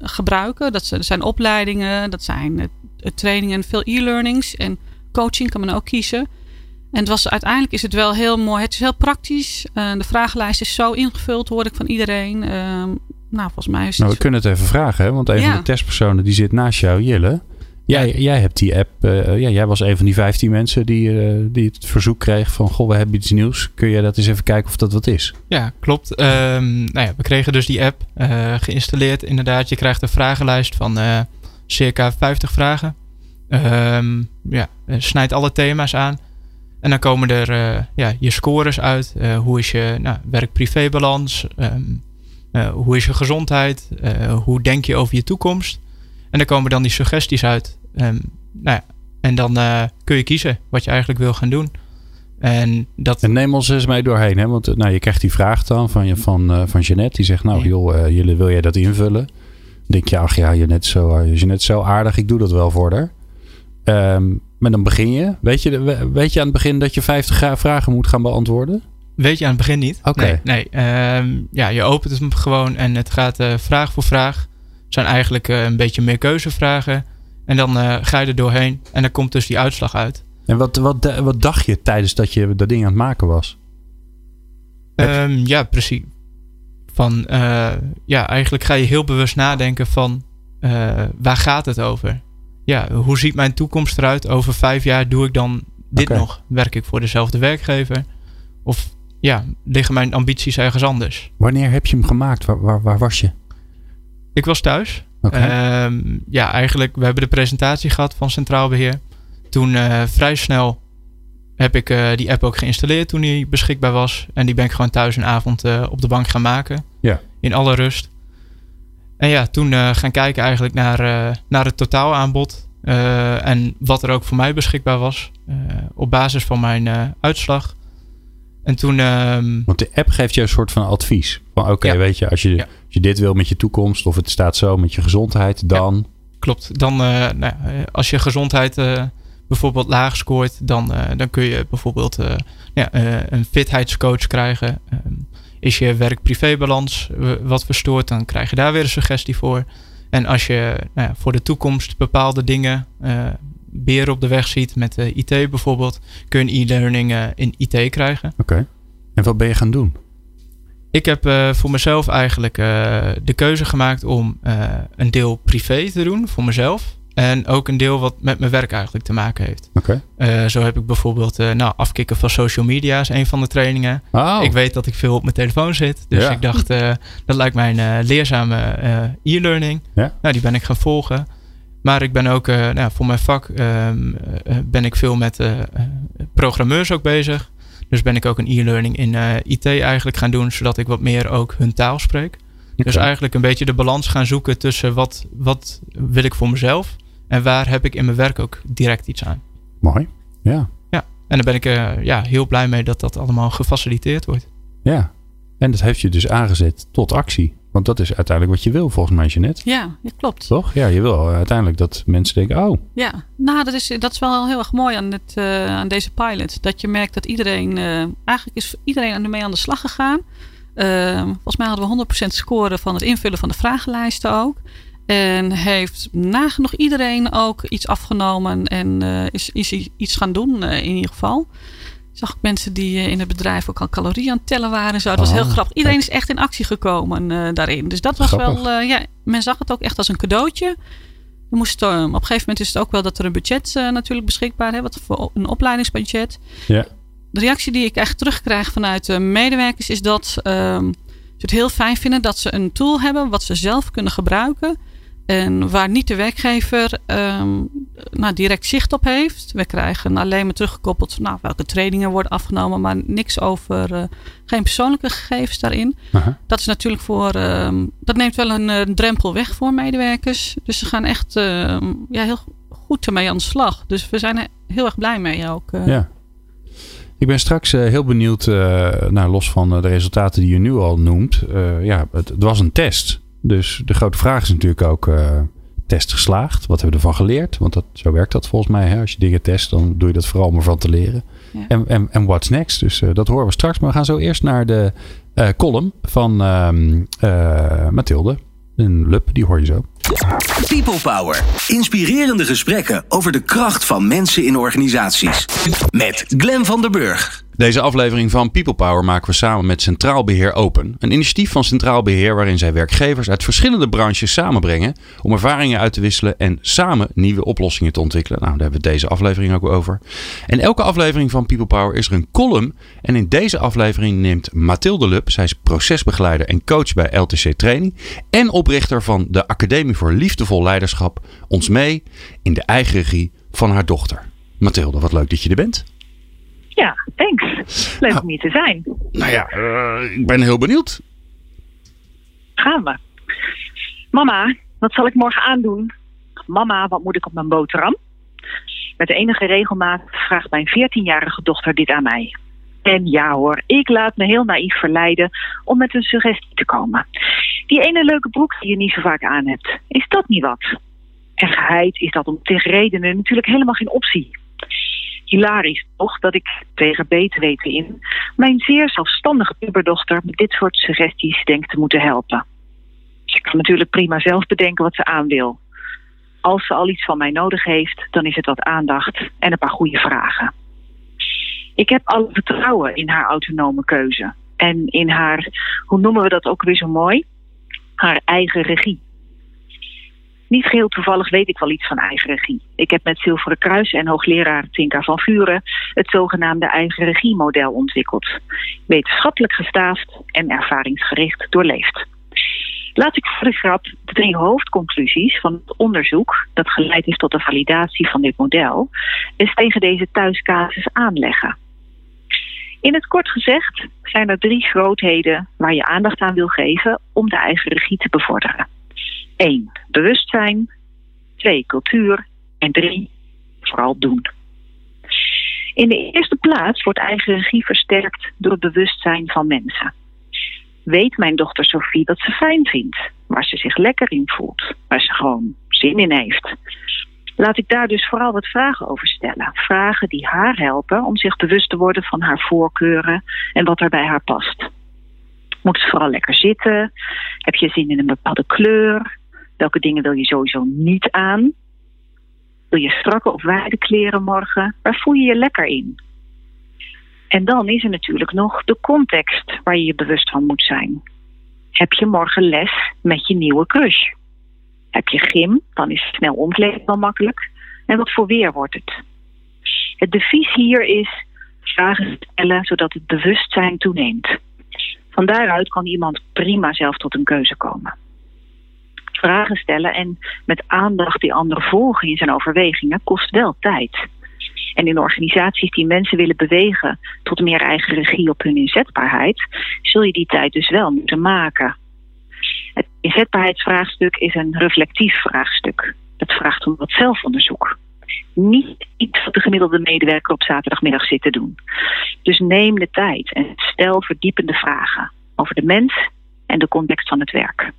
gebruiken. Dat zijn- opleidingen, dat zijn trainingen en veel e-learnings. En coaching kan men ook kiezen. En het was, uiteindelijk is het wel heel mooi. Het is heel praktisch. De vragenlijst is zo ingevuld, hoor ik van iedereen. Nou, volgens mij is het... Nou, we kunnen het even vragen, hè? want een Ja. van de testpersonen die zit naast jou, Jille. Jij, jij hebt die app, eh, ja, jij was een van die 15 mensen die, eh, die het verzoek kreeg van: Goh, we hebben iets nieuws. Kun je dat eens even kijken of dat wat is? Ja, klopt. Ehm, nou ja, we kregen dus die app eh, geïnstalleerd. Inderdaad, je krijgt een vragenlijst van eh, circa 50 vragen. Ehm, ja, eh, snijdt alle thema's aan. En dan komen er eh, ja, je scores uit. Eh, hoe is je nou, werk-privé-balans? Ehm, eh, hoe is je gezondheid? Eh, hoe denk je over je toekomst? En dan komen dan die suggesties uit. Ehm, nou ja, en dan eh, kun je kiezen wat je eigenlijk wil gaan doen. En dat En neem ons eens mee doorheen, hè? want eh, nou, je krijgt die vraag dan van, je, van, eh, van Jeannette. Die zegt: Nou, joh, eh, Jille, wil jij dat invullen? Dan denk je: Ach ja, Jeannette, zo, eh, Jeannette zo aardig, ik doe dat wel voor haar. Ehm, maar dan begin je. Weet je, weet je aan het begin dat je 50 gra- vragen moet gaan beantwoorden? Weet je aan het begin niet. Oké. Nee, nee. Ehm, ja, je opent hem gewoon en het gaat eh, vraag voor vraag. Het zijn eigenlijk eh, een beetje meer keuzevragen. En dan eh, ga je er doorheen en dan komt dus die uitslag uit. En wat, wat, wat dacht je tijdens dat je dat ding aan het maken was? Ehm, ja, precies. Van, ja, eigenlijk ga je heel bewust nadenken van waar gaat het over? Ja, hoe ziet mijn toekomst eruit? Over vijf jaar doe ik dan dit nog? Werk ik voor dezelfde werkgever? Of ja, liggen mijn ambities ergens anders? Wanneer heb je hem gemaakt? Waar, waar, waar was je? Ik was thuis. Ehm, ja, eigenlijk, we hebben de presentatie gehad van Centraal Beheer. Toen uh, vrij snel heb ik uh, die app ook geïnstalleerd toen die beschikbaar was. En die ben ik gewoon thuis een avond uh, op de bank gaan maken. Ja. In alle rust. En ja, toen gaan kijken eigenlijk naar, naar het totaalaanbod. en wat er ook voor mij beschikbaar was. op basis van mijn uitslag. En toen. Um, Want de app geeft je een soort van advies. Van oké, okay, ja. weet je als, je, ja. als je dit wil met je toekomst, of het staat zo met je gezondheid, dan. Ja, klopt. Dan, uh, nou, als je gezondheid uh, bijvoorbeeld laag scoort, dan, uh, dan kun je bijvoorbeeld ja, een fitheidscoach krijgen. Um, is je werk-privébalans wat verstoord, dan krijg je daar weer een suggestie voor. En als je nou ja, voor de toekomst bepaalde dingen beren op de weg ziet met de IT bijvoorbeeld, kun je e-learning uh, in IT krijgen. Oké. En wat ben je gaan doen? Ik heb uh, voor mezelf eigenlijk uh, de keuze gemaakt om een deel privé te doen voor mezelf. En ook een deel wat met mijn werk eigenlijk te maken heeft. Oké. zo heb ik bijvoorbeeld nou, afkicken van social media is een van de trainingen. Oh. Ik weet dat ik veel op mijn telefoon zit. Dus Ja. ik dacht, dat lijkt mij een leerzame e-learning. Ja. Nou, die ben ik gaan volgen. Maar ik ben ook uh, nou, voor mijn vak um, uh, ben ik veel met uh, programmeurs ook bezig. Dus ben ik ook een e-learning in IT eigenlijk gaan doen, zodat ik wat meer ook hun taal spreek. Okay. Dus eigenlijk een beetje de balans gaan zoeken tussen wat, wat wil ik voor mezelf en waar heb ik in mijn werk ook direct iets aan. Mooi, ja. Ja, en daar ben ik ja, heel blij mee dat dat allemaal gefaciliteerd wordt. Ja, en dat heeft je dus aangezet tot actie. Want dat is uiteindelijk wat je wil, volgens mij, Jeanette. Ja, dat klopt. Toch? Ja, je wil uiteindelijk dat mensen denken, oh. Ja, nou, dat is, dat is wel heel erg mooi aan, dit, uh, aan deze pilot. Dat je merkt dat iedereen, uh, eigenlijk is iedereen ermee aan de slag gegaan. Uh, volgens mij hadden we 100% scoren van het invullen van de vragenlijsten ook. En heeft nagenoeg iedereen ook iets afgenomen en is, is iets gaan doen in ieder geval zag ik mensen die in het bedrijf ook al calorieën aan het tellen waren. En zo. Dat was Oh, heel grappig. Iedereen is echt in actie gekomen uh, daarin. Dus dat was Grappig. wel, uh, ja, men zag het ook echt als een cadeautje. Uh, op een gegeven moment is het ook wel dat er een budget eh, natuurlijk beschikbaar is. Wat voor een opleidingsbudget. Ja. De reactie die ik echt terugkrijg vanuit de medewerkers is dat ehm, ze het heel fijn vinden dat ze een tool hebben wat ze zelf kunnen gebruiken. En waar niet de werkgever um, nou, direct zicht op heeft. We krijgen alleen maar teruggekoppeld nou, welke trainingen worden afgenomen, maar niks over, uh, geen persoonlijke gegevens daarin. Aha. Dat is natuurlijk voor, um, dat neemt wel een, een, drempel weg voor medewerkers. Dus ze gaan echt uh, ja, heel goed ermee aan de slag. Dus we zijn er heel erg blij mee ook. Uh. Ja. Ik ben straks heel benieuwd, nou, los van de resultaten die je nu al noemt. ja, het, het was een test. Dus de grote vraag is natuurlijk ook: uh, test geslaagd? Wat hebben we ervan geleerd? Want dat, zo werkt dat volgens mij. Hè? Als je dingen test, dan doe je dat vooral om ervan te leren. Ja. En, en, en what's next? Dus uh, dat horen we straks. Maar we gaan zo eerst naar de uh, column van Mathilde. Een lub, die hoor je zo. People Power. Inspirerende gesprekken over de kracht van mensen in organisaties. Met Glen van der Burg. Deze aflevering van People Power maken we samen met Centraal Beheer Open. Een initiatief van Centraal Beheer waarin zij werkgevers uit verschillende branches samenbrengen om ervaringen uit te wisselen en samen nieuwe oplossingen te ontwikkelen. Nou, daar hebben we deze aflevering ook over. En elke aflevering van People Power is er een column. En in deze aflevering neemt Mathilde Lub, zij is procesbegeleider en coach bij LTC Training en oprichter van de Academie voor Liefdevol Leiderschap, ons mee in de eigen regie van haar dochter. Mathilde, wat leuk dat je er bent. Ja, thanks. Leuk om hier te zijn. Nou ja, uh, ik ben heel benieuwd. Gaan we. Mama, wat zal ik morgen aandoen? Mama, wat moet ik op mijn boterham? Met enige regelmaat vraagt mijn 14-jarige dochter dit aan mij. En ja hoor, ik laat me heel naïef verleiden om met een suggestie te komen. Die ene leuke broek die je niet zo vaak aan hebt, is dat niet wat? En geheid is dat om tegen redenen natuurlijk helemaal geen optie hilarisch toch dat ik tegen beter weten in mijn zeer zelfstandige puberdochter met dit soort suggesties denk te moeten helpen. Ze kan natuurlijk prima zelf bedenken wat ze aan wil. Als ze al iets van mij nodig heeft, dan is het wat aandacht en een paar goede vragen. Ik heb alle vertrouwen in haar autonome keuze en in haar, hoe noemen we dat ook weer zo mooi? Haar eigen regie. Niet geheel toevallig weet ik wel iets van eigen regie. Ik heb met Zilveren Kruis en hoogleraar Tinka van Vuren het zogenaamde eigen regiemodel ontwikkeld. Wetenschappelijk gestaafd en ervaringsgericht doorleefd. Laat ik voor de grap de drie hoofdconclusies van het onderzoek dat geleid heeft tot de validatie van dit model eens tegen deze thuiscasus aanleggen. In het kort gezegd zijn er drie grootheden waar je aandacht aan wil geven om de eigen regie te bevorderen. 1. Bewustzijn. 2. Cultuur. En 3. Vooral doen. In de eerste plaats wordt eigen regie versterkt door het bewustzijn van mensen. Weet mijn dochter Sophie dat ze fijn vindt, waar ze zich lekker in voelt, waar ze gewoon zin in heeft. Laat ik daar dus vooral wat vragen over stellen. Vragen die haar helpen om zich bewust te worden van haar voorkeuren en wat er bij haar past. Moet het vooral lekker zitten? Heb je zin in een bepaalde kleur? Welke dingen wil je sowieso niet aan? Wil je strakke of wijde kleren morgen? Waar voel je je lekker in? En dan is er natuurlijk nog de context waar je je bewust van moet zijn. Heb je morgen les met je nieuwe crush? Heb je gym, dan is snel omkleden wel makkelijk. En wat voor weer wordt het? Het devies hier is vragen stellen zodat het bewustzijn toeneemt. Van daaruit kan iemand prima zelf tot een keuze komen. Vragen stellen en met aandacht die anderen volgen in zijn overwegingen kost wel tijd. En in organisaties die mensen willen bewegen tot meer eigen regie op hun inzetbaarheid, zul je die tijd dus wel moeten maken. Het inzetbaarheidsvraagstuk is een reflectief vraagstuk. Het vraagt om wat zelfonderzoek. Niet iets wat de gemiddelde medewerker op zaterdagmiddag zit te doen. Dus neem de tijd en stel verdiepende vragen over de mens en de context van het werk.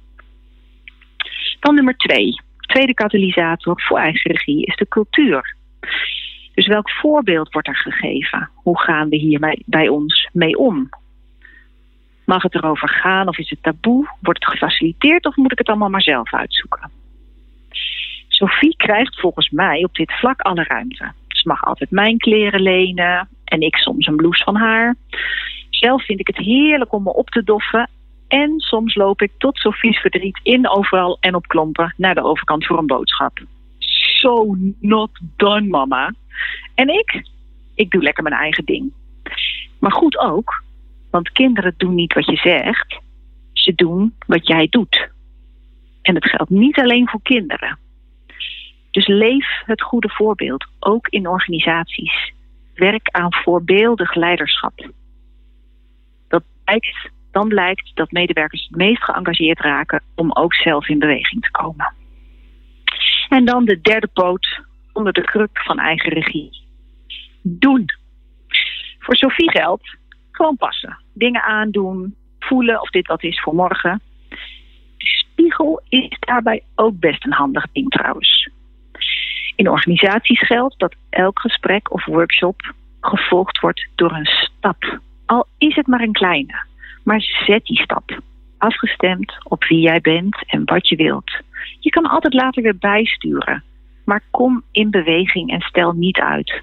Dan nummer twee. Tweede katalysator voor eigen regie is de cultuur. Dus welk voorbeeld wordt er gegeven? Hoe gaan we hier bij ons mee om? Mag het erover gaan of is het taboe? Wordt het gefaciliteerd of moet ik het allemaal maar zelf uitzoeken? Sophie krijgt volgens mij op dit vlak alle ruimte. Ze mag altijd mijn kleren lenen en ik soms een blouse van haar. Zelf vind ik het heerlijk om me op te doffen. En soms loop ik tot Sophie's verdriet in overal en op klompen naar de overkant voor een boodschap. So not done, mama. En ik? Ik doe lekker mijn eigen ding. Maar goed ook, want kinderen doen niet wat je zegt, ze doen wat jij doet. En dat geldt niet alleen voor kinderen. Dus leef het goede voorbeeld, ook in organisaties. Werk aan voorbeeldig leiderschap. Dat blijkt, dan blijkt dat medewerkers het meest geëngageerd raken om ook zelf in beweging te komen. En dan de derde poot onder de kruk van eigen regie. Doen. Voor Sophie geldt gewoon passen. Dingen aandoen, voelen of dit wat is voor morgen. De spiegel is daarbij ook best een handig ding trouwens. In organisaties geldt dat elk gesprek of workshop gevolgd wordt door een stap. Al is het maar een kleine. Maar zet die stap. Afgestemd op wie jij bent en wat je wilt. Je kan altijd later weer bijsturen. Maar kom in beweging en stel niet uit.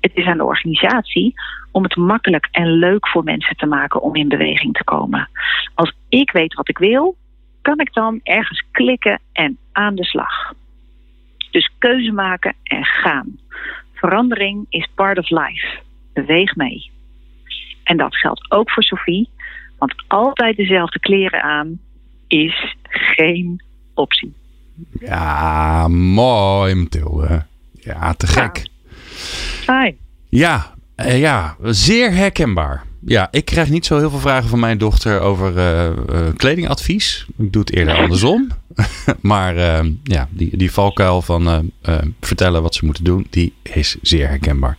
Het is aan de organisatie om het makkelijk en leuk voor mensen te maken om in beweging te komen. Als ik weet wat ik wil, kan ik dan ergens klikken en aan de slag. Dus keuze maken en gaan. Verandering is part of life. Beweeg mee. En dat geldt ook voor Sophie, want altijd dezelfde kleren aan is geen optie. Ja, mooi Mathilde. Ja, te gek. Fijn. Ja, uh, ja, zeer herkenbaar. Ja, ik krijg niet zo heel veel vragen van mijn dochter over uh, uh, kledingadvies. Ik doe het eerder <laughs> andersom. <laughs> maar ja, die, die valkuil van vertellen wat ze moeten doen, die is zeer herkenbaar.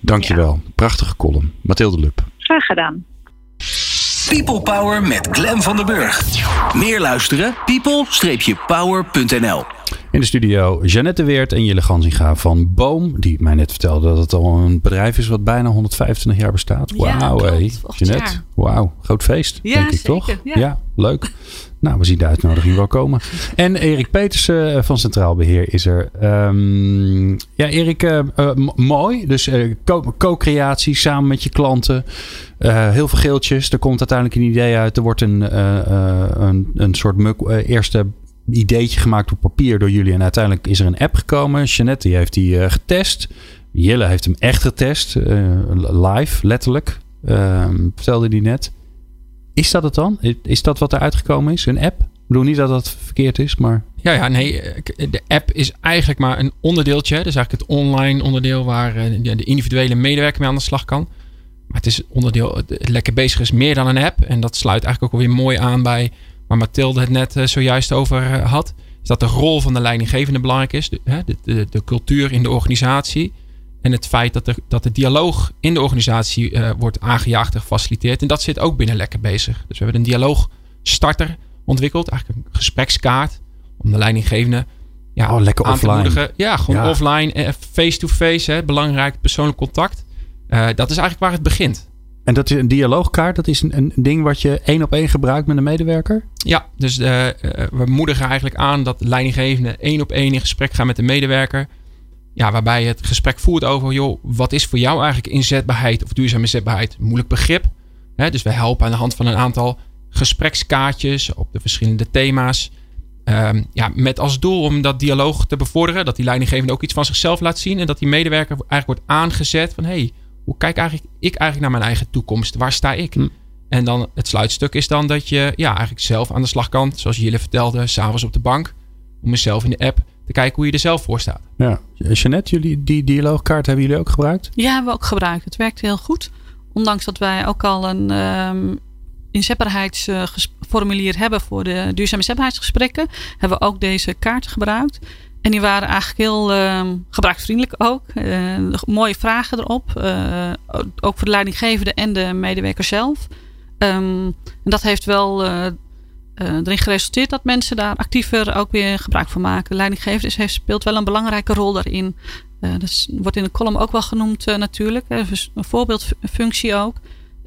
Dankjewel. Ja. Prachtige column. Mathilde Lup. Graag gedaan. People Power met Glen van den Burg. Meer luisteren? people-power.nl in de studio Jeannette Weert en Jille Gansinga van Boom. Die mij net vertelde dat het al een bedrijf is wat bijna 125 jaar bestaat. Wauw, ja. Jeannette, wauw. Groot feest, ja, denk ik toch? Ja. ja, leuk. Nou, we zien de uitnodiging wel komen. En Erik Petersen eh, van Centraal Beheer is er. Um, ja, Erik, uh, uh, mooi. Dus uh, co-creatie samen met je klanten. heel veel geeltjes. Er komt uiteindelijk een idee uit. Er wordt een, een, een soort eerste ideetje gemaakt op papier door jullie. En uiteindelijk is er een app gekomen. Jeannette heeft die getest. Jelle heeft hem echt getest. live, letterlijk. Ehm, vertelde die net Is dat het dan? Is dat wat er uitgekomen is? Een app? Ik bedoel niet dat dat verkeerd is, maar... Ja, ja, nee. De app is eigenlijk maar een onderdeeltje. Dus eigenlijk het online onderdeel waar de individuele medewerker mee aan de slag kan. Maar het is onderdeel, het lekker bezig is meer dan een app. En dat sluit eigenlijk ook weer mooi aan bij waar Mathilde het net zojuist over had. Is dat de rol van de leidinggevende belangrijk is. De, de, de, de cultuur in de organisatie. En het feit dat, er, dat de dialoog in de organisatie uh, wordt aangejaagd en gefaciliteerd. En dat zit ook binnen lekker bezig. Dus we hebben een dialoogstarter ontwikkeld. Eigenlijk een gesprekskaart. Om de leidinggevende ja, oh, lekker aan offline. te moedigen. Ja, gewoon offline. Face-to-face. -face, belangrijk persoonlijk contact. Uh, dat is eigenlijk waar het begint. En dat is een dialoogkaart. Dat is een, een ding wat je één op één gebruikt met een medewerker? Ja, dus uh, we moedigen eigenlijk aan dat de leidinggevende één op één in gesprek gaat met de medewerker ja, waarbij het gesprek voert over, joh, wat is voor jou eigenlijk inzetbaarheid of duurzame inzetbaarheid? Moeilijk begrip. Hè? Dus we helpen aan de hand van een aantal gesprekskaartjes op de verschillende thema's. Um, ja, met als doel om dat dialoog te bevorderen. Dat die leidinggevende ook iets van zichzelf laat zien. En dat die medewerker eigenlijk wordt aangezet van... hey, hoe kijk eigenlijk, ik eigenlijk naar mijn eigen toekomst? Waar sta ik? Hm. En dan het sluitstuk is dan dat je ja, eigenlijk zelf aan de slag kan. Zoals jullie vertelde, s'avonds op de bank. Om jezelf in de app te kijken hoe je er zelf voor staat. Ja. Jeannette, jullie, die dialoogkaart hebben jullie ook gebruikt? Ja, hebben we ook gebruikt. Het werkt heel goed. Ondanks dat wij ook al een um, inzetbaarheidsformulier hebben voor de duurzame inzetbaarheidsgesprekken, hebben we ook deze kaart gebruikt. En die waren eigenlijk heel um, gebruiksvriendelijk ook. Uh, mooie vragen erop. Uh, ook voor de leidinggevende en de medewerker zelf. Um, en dat heeft wel uh, erin geresulteerd dat mensen daar actiever ook weer gebruik van maken. De leidinggevende heeft, speelt wel een belangrijke rol daarin. Dat wordt in de column ook wel genoemd natuurlijk. Dus een voorbeeldfunctie ook.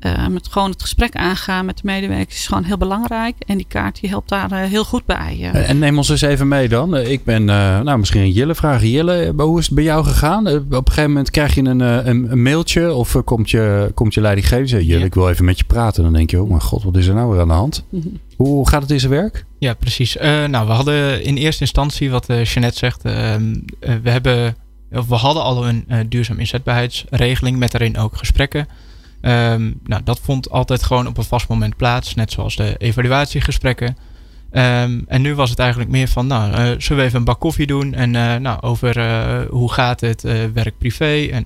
Uh, met gewoon het gesprek aangaan met de medewerkers is gewoon heel belangrijk. En die kaart die helpt daar uh, heel goed bij. Uh. En neem ons eens even mee dan. Ik ben, nou misschien een Jille vraag. Jille, hoe is het bij jou gegaan? Op een gegeven moment krijg je een, een, een mailtje of komt je, komt je leidinggever. Jille, ja. ik wil even met je praten. Dan denk je, oh mijn god, wat is er nou weer aan de hand? Mhm. Hoe gaat het in zijn werk? Ja, precies. nou, we hadden in eerste instantie, wat Jeannette zegt, ehm, we hebben, of we hadden al een duurzaam inzetbaarheidsregeling met daarin ook gesprekken. Um, nou, dat vond altijd gewoon op een vast moment plaats, net zoals de evaluatiegesprekken. Um, en nu was het eigenlijk meer van, nou, uh, zullen we even een bak koffie doen en uh, nou, over uh, hoe gaat het, werk privé en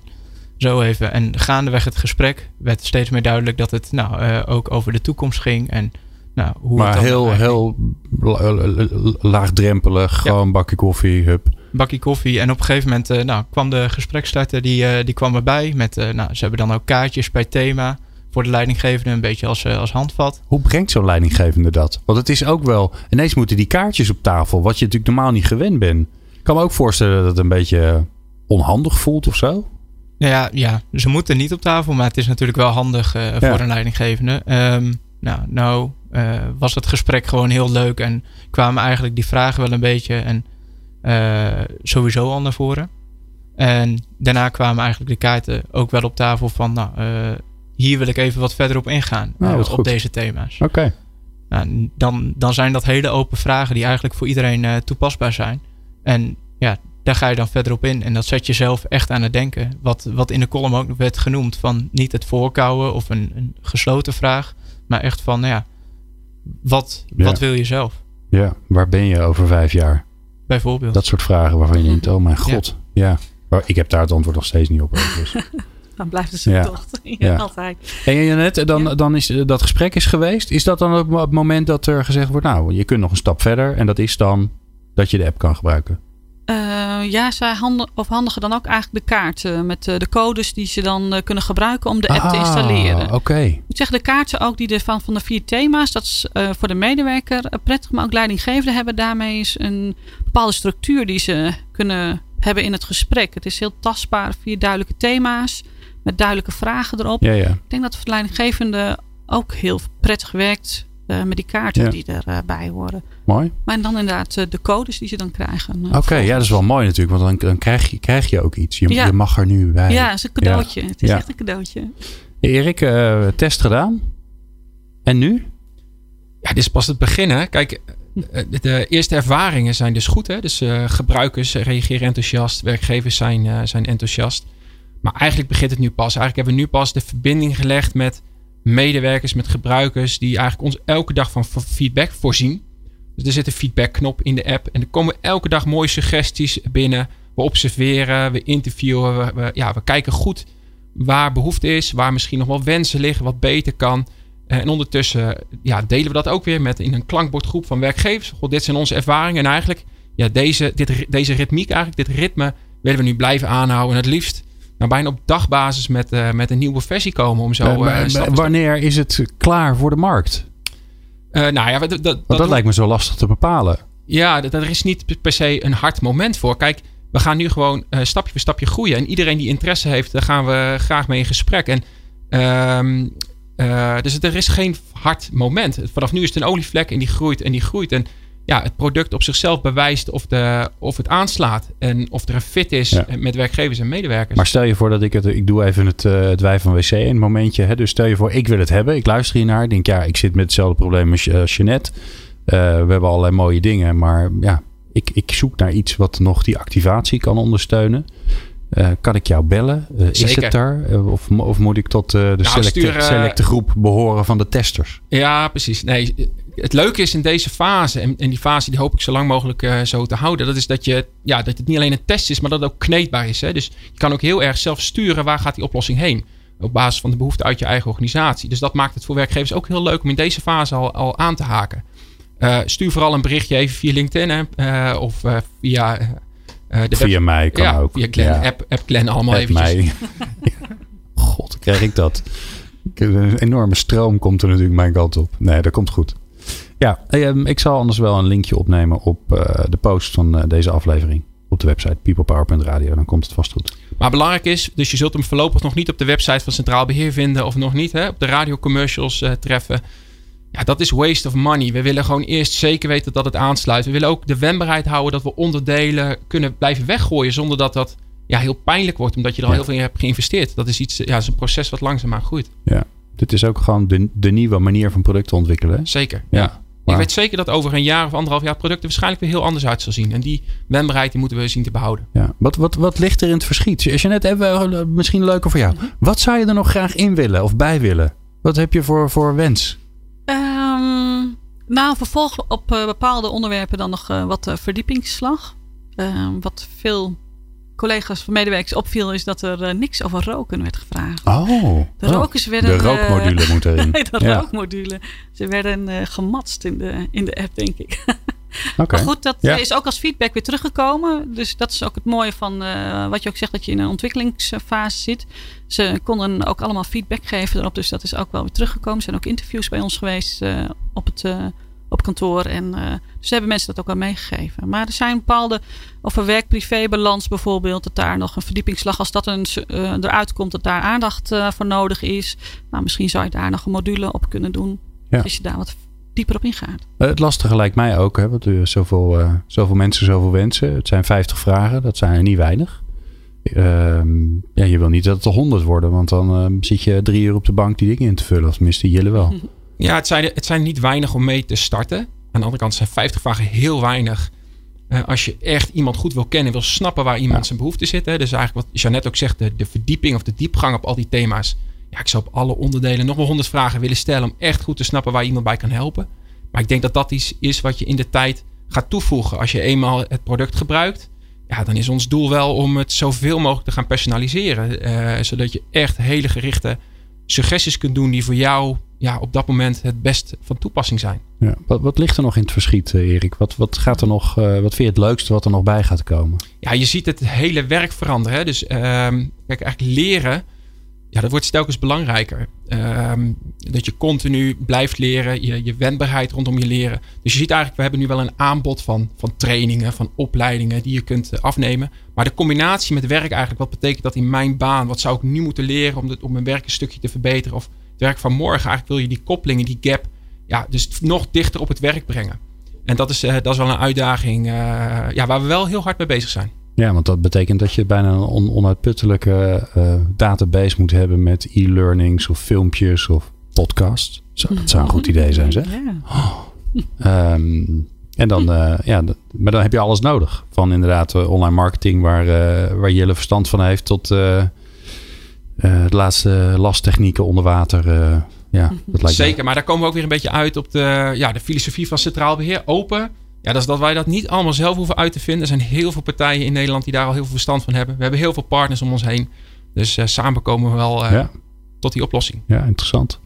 zo even. En gaandeweg het gesprek werd steeds meer duidelijk dat het nou, ook over de toekomst ging en nou, hoe maar heel, heel laagdrempelig, ja. gewoon bakje koffie, hup. Bakje koffie. En op een gegeven moment uh, nou, kwam de gesprekstarter, die, uh, die kwam erbij. Met, uh, nou, ze hebben dan ook kaartjes bij thema voor de leidinggevende een beetje als, als handvat. Hoe brengt zo'n leidinggevende dat? Want het is ook wel, ineens moeten die kaartjes op tafel, wat je natuurlijk normaal niet gewend bent. Ik kan me ook voorstellen dat het een beetje onhandig voelt of zo. Ja, ja, ze moeten niet op tafel, maar het is natuurlijk wel handig ja. voor een leidinggevende. Um, nou, nou was het gesprek gewoon heel leuk en kwamen eigenlijk die vragen wel een beetje en sowieso al naar voren. En daarna kwamen eigenlijk de kaarten ook wel op tafel van, nou, uh, hier wil ik even wat verder op ingaan oh, op deze thema's. Oké. Okay. Nou, dan, dan zijn dat hele open vragen die eigenlijk voor iedereen toepasbaar zijn. En ja, daar ga je dan verder op in. En dat zet jezelf echt aan het denken. Wat, wat in de column ook werd genoemd van niet het voorkouwen of een, een gesloten vraag. Maar echt van, nou ja, wat, Ja. wat wil je zelf? Ja, waar ben je over vijf jaar? Bijvoorbeeld. Dat soort vragen waarvan je denkt, oh mijn god. Ja. Maar ik heb daar het antwoord nog steeds niet op. Dus. <laughs> Dan blijft het zo Ja. toch. <laughs> Ja, Ja. altijd. En Janet, dan, dan is dat gesprek is geweest. Is dat dan op het moment dat er gezegd wordt, nou, je kunt nog een stap verder. En dat is dan dat je de app kan gebruiken. Eh, ja, zij handen, of handigen dan ook eigenlijk de kaarten met eh, de codes die ze dan eh, kunnen gebruiken om de app te Ah, installeren. Oké. Ik zeg de kaarten ook die er van, van de vier thema's, dat is voor de medewerker prettig, maar ook leidinggevenden hebben daarmee eens een bepaalde structuur die ze kunnen hebben in het gesprek. Het is heel tastbaar, vier duidelijke thema's met duidelijke vragen erop. Ja, ja. Ik denk dat voor de leidinggevende ook heel prettig werkt eh, met die kaarten Ja. die erbij horen. Mooi. Maar dan inderdaad eh, de codes die ze dan krijgen. eh, Oké, ja, dat is wel mooi natuurlijk. Want dan, dan krijg, je, krijg je ook iets. Je, Ja. je mag er nu bij. Ja, het is een cadeautje. Het is Ja. echt een cadeautje. Erik, eh, test gedaan. En nu? Ja, dit is pas het begin. Hè? Kijk, de eerste ervaringen zijn dus goed. Hè? Dus eh, gebruikers reageren enthousiast. Werkgevers zijn, eh, zijn enthousiast. Maar eigenlijk begint het nu pas. Eigenlijk hebben we nu pas de verbinding gelegd met medewerkers, met gebruikers die eigenlijk ons elke dag van feedback voorzien. Dus er zit een feedbackknop in de app en er komen elke dag mooie suggesties binnen. We observeren, we interviewen, we, ja, we kijken goed waar behoefte is, waar misschien nog wel wensen liggen, wat beter kan. En ondertussen ja, delen we dat ook weer met in een klankbordgroep van werkgevers. God, dit zijn onze ervaringen. En eigenlijk, ja, deze, dit, deze ritmiek, eigenlijk, dit ritme willen we nu blijven aanhouden. En het liefst nou, bijna op dagbasis met, uh, met een nieuwe versie komen. Om zo, uh, wanneer is het klaar voor de markt? Nou ja, dat, dat, dat, dat lijkt me zo lastig te bepalen. Ja, er is niet per se een hard moment voor. Kijk, we gaan nu gewoon stapje voor stapje groeien. En iedereen die interesse heeft, daar gaan we graag mee in gesprek. En ehm, uh, dus er is geen hard moment. Vanaf nu is het een olievlek en die groeit en die groeit. En ja, het product op zichzelf bewijst of, de, of het aanslaat. En of er een fit is met werkgevers en medewerkers. Maar stel je voor dat ik het... Ik doe even het, uh, het wij van WC een momentje. Hè? Dus stel je voor, ik wil het hebben. Ik luister hiernaar. Ik denk, ja, ik zit met hetzelfde probleem als uh, Jeanette. we hebben allerlei mooie dingen. Maar ja, ik, ik zoek naar iets wat nog die activatie kan ondersteunen. Uh, kan ik jou bellen? Uh, is het er? Uh, of, of, moet ik tot de nou, selecte, stuur, selecte, groep behoren van de testers? Ja, precies. Nee, het leuke is in deze fase, en, en die fase die hoop ik zo lang mogelijk zo te houden, dat is dat, je, ja, dat het niet alleen een test is, maar dat het ook kneedbaar is. Hè? Dus je kan ook heel erg zelf sturen waar gaat die oplossing heen. Op basis van de behoefte uit je eigen organisatie. Dus dat maakt het voor werkgevers ook heel leuk om in deze fase al, al aan te haken. stuur vooral een berichtje even via LinkedIn hè, of via uh, via mij kan ja, ook. Via Glenn, ja. app, app Glenn allemaal app eventjes. <laughs> God, krijg ik dat. Een enorme stroom komt er natuurlijk mijn kant op. Nee, dat komt goed. Ja, um, ik zal anders wel een linkje opnemen op uh, de post van uh, deze aflevering. Op de website peoplepower.radio. Dan komt het vast goed. Maar belangrijk is, dus je zult hem voorlopig nog niet op de website van Centraal Beheer vinden. Of nog niet hè, op de radiocommercials uh, treffen. Ja, dat is waste of money. We willen gewoon eerst zeker weten dat het aansluit. We willen ook de wendbaarheid houden dat we onderdelen kunnen blijven weggooien zonder dat dat ja, heel pijnlijk wordt, omdat je er al heel veel in hebt geïnvesteerd. Dat is iets, ja, is een proces wat langzaamaan groeit. Ja, dit is ook gewoon de, de nieuwe manier van producten ontwikkelen. Zeker. Ja. Ik weet zeker dat over een jaar of anderhalf jaar producten waarschijnlijk weer heel anders uit zal zien. En die wendbaarheid die moeten we zien te behouden. Ja. Wat, wat, wat ligt er in het verschiet? Als je net even, misschien leuker voor jou. Mhm. Wat zou je er nog graag in willen of bij willen? Wat heb je voor, voor wens? Um, nou, vervolg op uh, bepaalde onderwerpen dan nog uh, wat uh, verdiepingsslag. Ehm, wat veel collega's van medewerkers opviel, is dat er niks over roken werd gevraagd. Oh, de rokers werden. De rookmodule moet <laughs> erin. de ja. rookmodule. Ze werden gematst in de, in de app, denk ik. <laughs> Okay. Maar goed, dat is ook als feedback weer teruggekomen. Dus dat is ook het mooie van wat je ook zegt, dat je in een ontwikkelingsfase zit. Ze konden ook allemaal feedback geven erop. Dus dat is ook wel weer teruggekomen. Er zijn ook interviews bij ons geweest op het op kantoor. En, dus hebben mensen dat ook wel meegegeven. Maar er zijn bepaalde, over werk-privé-balans bijvoorbeeld, dat daar nog een verdiepingsslag, als dat een, eruit komt, dat daar aandacht voor nodig is. Nou, misschien zou je daar nog een module op kunnen doen. Ja. Als je daar wat dieper op ingaat. Het lastige lijkt mij ook, hè, want er zoveel, uh, zoveel mensen, zoveel wensen. Het zijn 50 vragen, dat zijn er niet weinig. Uh, ja, je wil niet dat het er 100 worden, want dan uh, zit je drie uur op de bank die dingen in te vullen. Of tenminste, jullie wel. <laughs> Ja, het zijn, het zijn niet weinig om mee te starten. Aan de andere kant zijn 50 vragen heel weinig. als je echt iemand goed wil kennen, wil snappen waar iemand ja. zijn behoefte zit. Hè. Dus eigenlijk wat Jeannette ook zegt, de, de verdieping of de diepgang op al die thema's ja, ik zou op alle onderdelen nog wel honderd vragen willen stellen om echt goed te snappen waar iemand bij kan helpen. Maar ik denk dat dat iets is wat je in de tijd gaat toevoegen. Als je eenmaal het product gebruikt, ja, dan is ons doel wel om het zoveel mogelijk te gaan personaliseren. Uh, zodat je echt hele gerichte suggesties kunt doen die voor jou ja, op dat moment het best van toepassing zijn. Ja, wat, wat ligt er nog in het verschiet, eh, Erik? Wat, wat, gaat er nog, uh, wat vind je het leukste wat er nog bij gaat komen? Ja, je ziet het hele werk veranderen. Hè? Dus uh, kijk, eigenlijk leren ja, dat wordt telkens belangrijker. Um, dat je continu blijft leren, je, je wendbaarheid rondom je leren. Dus je ziet eigenlijk, we hebben nu wel een aanbod van, van trainingen, van opleidingen die je kunt eh, afnemen. Maar de combinatie met werk eigenlijk, wat betekent dat in mijn baan? Wat zou ik nu moeten leren om, om mijn werk een stukje te verbeteren? Of werk van morgen, eigenlijk wil je die koppelingen, die gap, ja, dus nog dichter op het werk brengen. En dat is, uh, dat is wel een uitdaging uh, ja, waar we wel heel hard mee bezig zijn. Ja, want dat betekent dat je bijna een on onuitputtelijke uh, database moet hebben met e-learnings of filmpjes of podcasts. Zo, dat zou een goed idee zijn, zeg. Oh. Um, en dan, uh, ja, maar dan heb je alles nodig. Van inderdaad uh, online marketing, waar, waar Jelle verstand van heeft, tot de laatste lasttechnieken onder water. ja, <laughs> dat lijkt Zeker, maar daar komen we ook weer een beetje uit op de, ja, de filosofie van Centraal Beheer. Open. Ja, dat is dat wij dat niet allemaal zelf hoeven uit te vinden. Er zijn heel veel partijen in Nederland die daar al heel veel verstand van hebben. We hebben heel veel partners om ons heen. Dus uh, samen komen we wel uh, ja. tot die oplossing. Ja, interessant.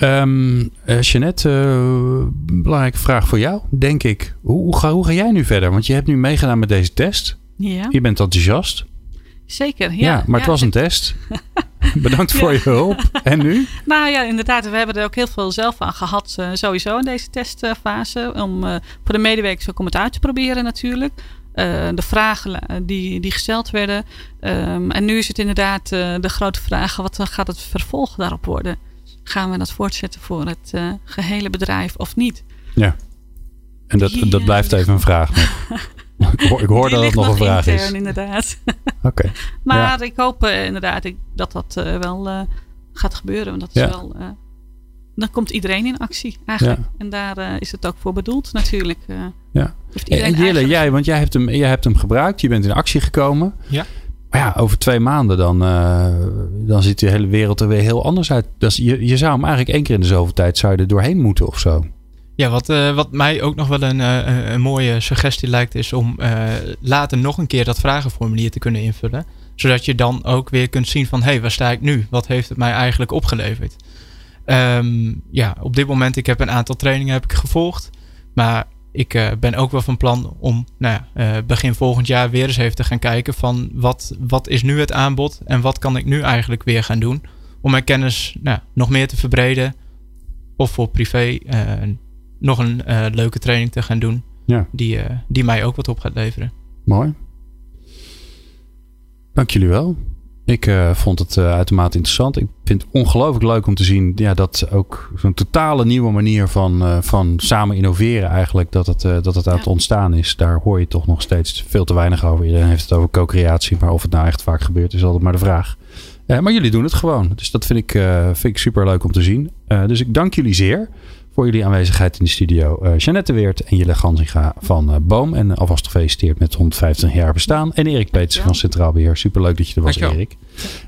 Um, uh, Jeannette, belangrijke vraag voor jou, denk ik. Hoe, hoe, ga, hoe ga jij nu verder? Want je hebt nu meegedaan met deze test. Ja. Je bent enthousiast. Zeker, ja. ja maar het was een test. <laughs> Bedankt voor je hulp. En nu? Nou ja, inderdaad. We hebben er ook heel veel zelf aan gehad. Uh, sowieso in deze testfase. Om uh, voor de medewerkers ook om het uit te proberen natuurlijk. Uh, de vragen die, die gesteld werden. Um, en nu is het inderdaad de grote vraag. Wat gaat het vervolg daarop worden? Gaan we dat voortzetten voor het gehele bedrijf of niet? Ja. En dat, die, dat blijft even een vraag. <laughs> <laughs> ik hoor, ik hoor dat het nog een vraag intern, is. inderdaad. <laughs> Oké. Okay. maar ja. ik hoop uh, inderdaad ik, dat dat uh, wel uh, gaat gebeuren. Want dat is wel, dan komt iedereen in actie eigenlijk. Ja. En daar is het ook voor bedoeld natuurlijk. ja. Heeft En iedereen Jelle, jij, want jij hebt, hem, jij hebt hem gebruikt. Je bent in actie gekomen. Ja. Maar ja, over twee maanden dan, eh, dan ziet de hele wereld er weer heel anders uit. Dat is, je, je zou hem eigenlijk één keer in de zoveel tijd zou je er doorheen moeten of zo. Ja, wat, uh, wat mij ook nog wel een, uh, een mooie suggestie lijkt, is om uh, later nog een keer dat vragenformulier te kunnen invullen. Zodat je dan ook weer kunt zien van, hé, hey, waar sta ik nu? Wat heeft het mij eigenlijk opgeleverd? Um, ja, op dit moment, ik heb een aantal trainingen heb ik gevolgd. Maar ik ben ook wel van plan om nou ja, begin volgend jaar weer eens even te gaan kijken van wat, wat is nu het aanbod en wat kan ik nu eigenlijk weer gaan doen om mijn kennis nou, nog meer te verbreden of voor privé nog een leuke training te gaan doen ja. die, die mij ook wat op gaat leveren. Mooi. Dank jullie wel. Ik uh, vond het uh, uitermate interessant. Ik vind het ongelooflijk leuk om te zien ja, dat ook zo'n totale nieuwe manier van, uh, van samen innoveren eigenlijk, dat het, dat het aan het ontstaan is. Daar hoor je toch nog steeds veel te weinig over. Iedereen heeft het over co-creatie, maar of het nou echt vaak gebeurt is altijd maar de vraag. maar jullie doen het gewoon. Dus dat vind ik, vind ik super leuk om te zien. dus ik dank jullie zeer voor jullie aanwezigheid in de studio. Uh, Jeannette Weert en Jelle Gansinga van uh, Boom. En alvast gefeliciteerd met 150 jaar bestaan. En Erik Peters van Centraal Beheer. Superleuk dat je er was, Dankjewel. Erik.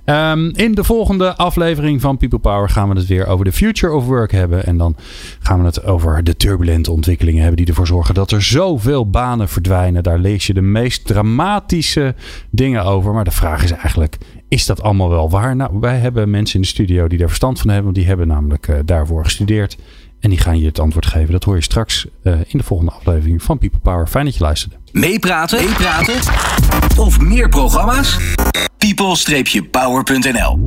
Um, in de volgende aflevering van People Power gaan we het weer over de future of work hebben. En dan gaan we het over de turbulente ontwikkelingen hebben die ervoor zorgen dat er zoveel banen verdwijnen. Daar lees je de meest dramatische dingen over. Maar de vraag is eigenlijk, is dat allemaal wel waar? Nou, wij hebben mensen in de studio die daar verstand van hebben. Die hebben namelijk daarvoor gestudeerd. En die gaan je het antwoord geven. Dat hoor je straks uh, in de volgende aflevering van People Power. Fijn dat je luisterde. Meepraten, meepraten of meer programma's? people-power.nl